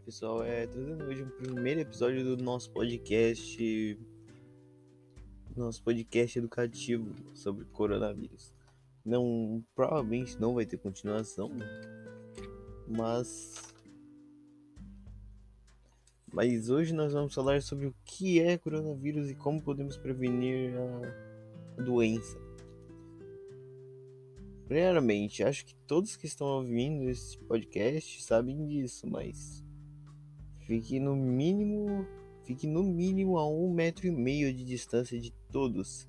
pessoal, é trazendo hoje um primeiro episódio do nosso podcast, nosso podcast educativo sobre coronavírus. Não, provavelmente não vai ter continuação, mas mas hoje nós vamos falar sobre o que é coronavírus e como podemos prevenir a doença. Primeiramente, acho que todos que estão ouvindo esse podcast sabem disso, mas fique no mínimo, fique no mínimo a um metro e meio de distância de todos.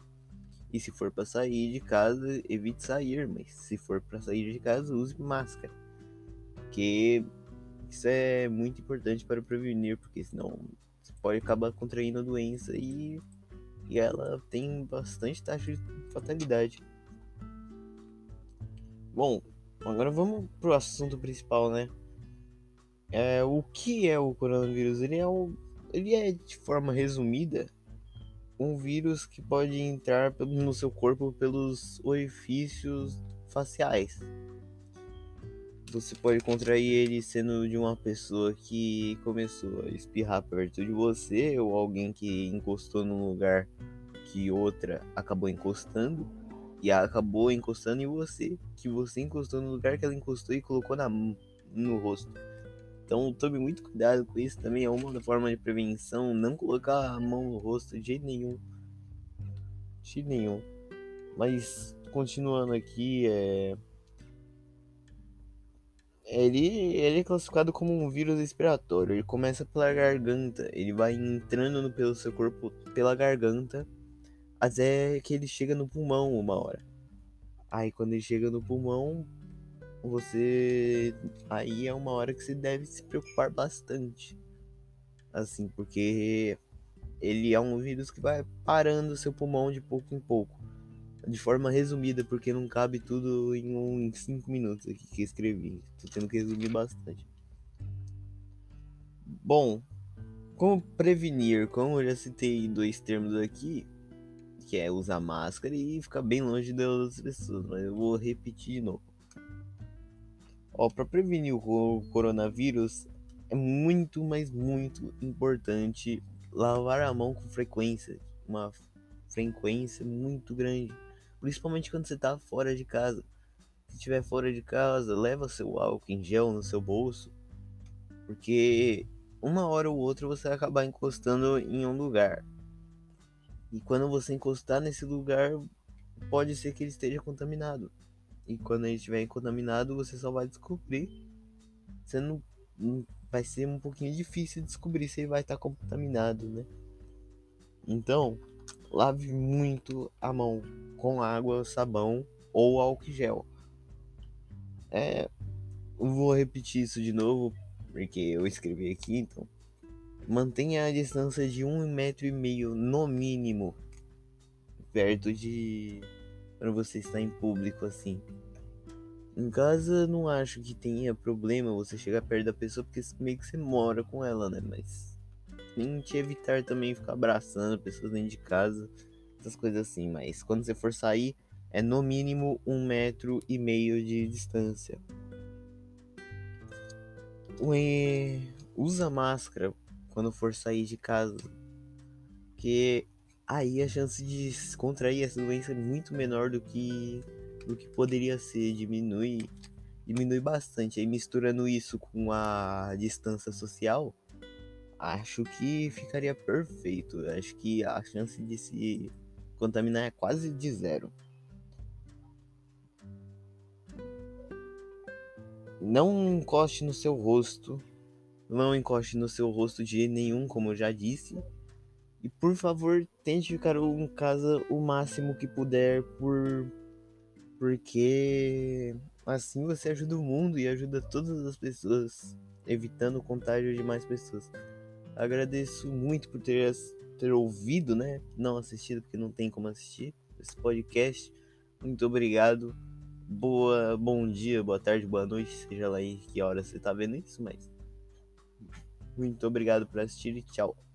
E se for para sair de casa, evite sair, mas se for para sair de casa, use máscara. Que isso é muito importante para prevenir, porque senão você pode acabar contraindo a doença e, e ela tem bastante taxa de fatalidade. Bom, agora vamos pro assunto principal, né? É, o que é o coronavírus? Ele é, ele é, de forma resumida, um vírus que pode entrar no seu corpo pelos orifícios faciais. Você pode contrair ele sendo de uma pessoa que começou a espirrar perto de você ou alguém que encostou num lugar que outra acabou encostando e acabou encostando em você, que você encostou no lugar que ela encostou e colocou na, no rosto. Então tome muito cuidado com isso também, é uma forma de prevenção, não colocar a mão no rosto de jeito nenhum. De jeito nenhum. Mas continuando aqui, é ele, ele é classificado como um vírus respiratório. Ele começa pela garganta, ele vai entrando no, pelo seu corpo pela garganta até que ele chega no pulmão uma hora. Aí quando ele chega no pulmão, você aí é uma hora que você deve se preocupar bastante. Assim, porque ele é um vírus que vai parando seu pulmão de pouco em pouco. De forma resumida, porque não cabe tudo em 5 um, cinco minutos aqui que escrevi. Tô tendo que resumir bastante. Bom, como prevenir? Como eu já citei dois termos aqui, que é usar máscara e ficar bem longe das pessoas, mas eu vou repetir de novo. Ó, para prevenir o coronavírus é muito, mas muito importante lavar a mão com frequência, uma frequência muito grande, principalmente quando você está fora de casa. Se estiver fora de casa, leva seu álcool em gel no seu bolso, porque uma hora ou outra você vai acabar encostando em um lugar. E quando você encostar nesse lugar, pode ser que ele esteja contaminado. E quando ele estiver contaminado, você só vai descobrir. Você não, vai ser um pouquinho difícil descobrir se ele vai estar contaminado, né? Então, lave muito a mão com água, sabão ou álcool gel. É, vou repetir isso de novo porque eu escrevi aqui, então Mantenha a distância de um metro e meio no mínimo perto de para você estar em público assim. Em casa não acho que tenha problema você chegar perto da pessoa porque meio que você mora com ela, né? Mas tente evitar também ficar abraçando pessoas dentro de casa, essas coisas assim. Mas quando você for sair, é no mínimo um metro e meio de distância. Usa máscara quando for sair de casa. Porque aí a chance de contrair essa doença é muito menor do que do que poderia ser, diminui diminui bastante. Aí misturando isso com a distância social, acho que ficaria perfeito. Acho que a chance de se contaminar é quase de zero. Não encoste no seu rosto não encoste no seu rosto de nenhum, como eu já disse. E por favor, tente ficar em casa o máximo que puder, por porque assim você ajuda o mundo e ajuda todas as pessoas, evitando o contágio de mais pessoas. Agradeço muito por ter, ter ouvido, né? Não assistido, porque não tem como assistir esse podcast. Muito obrigado. Boa, bom dia, boa tarde, boa noite, seja lá aí que hora você tá vendo isso, mas muito obrigado por assistir e tchau.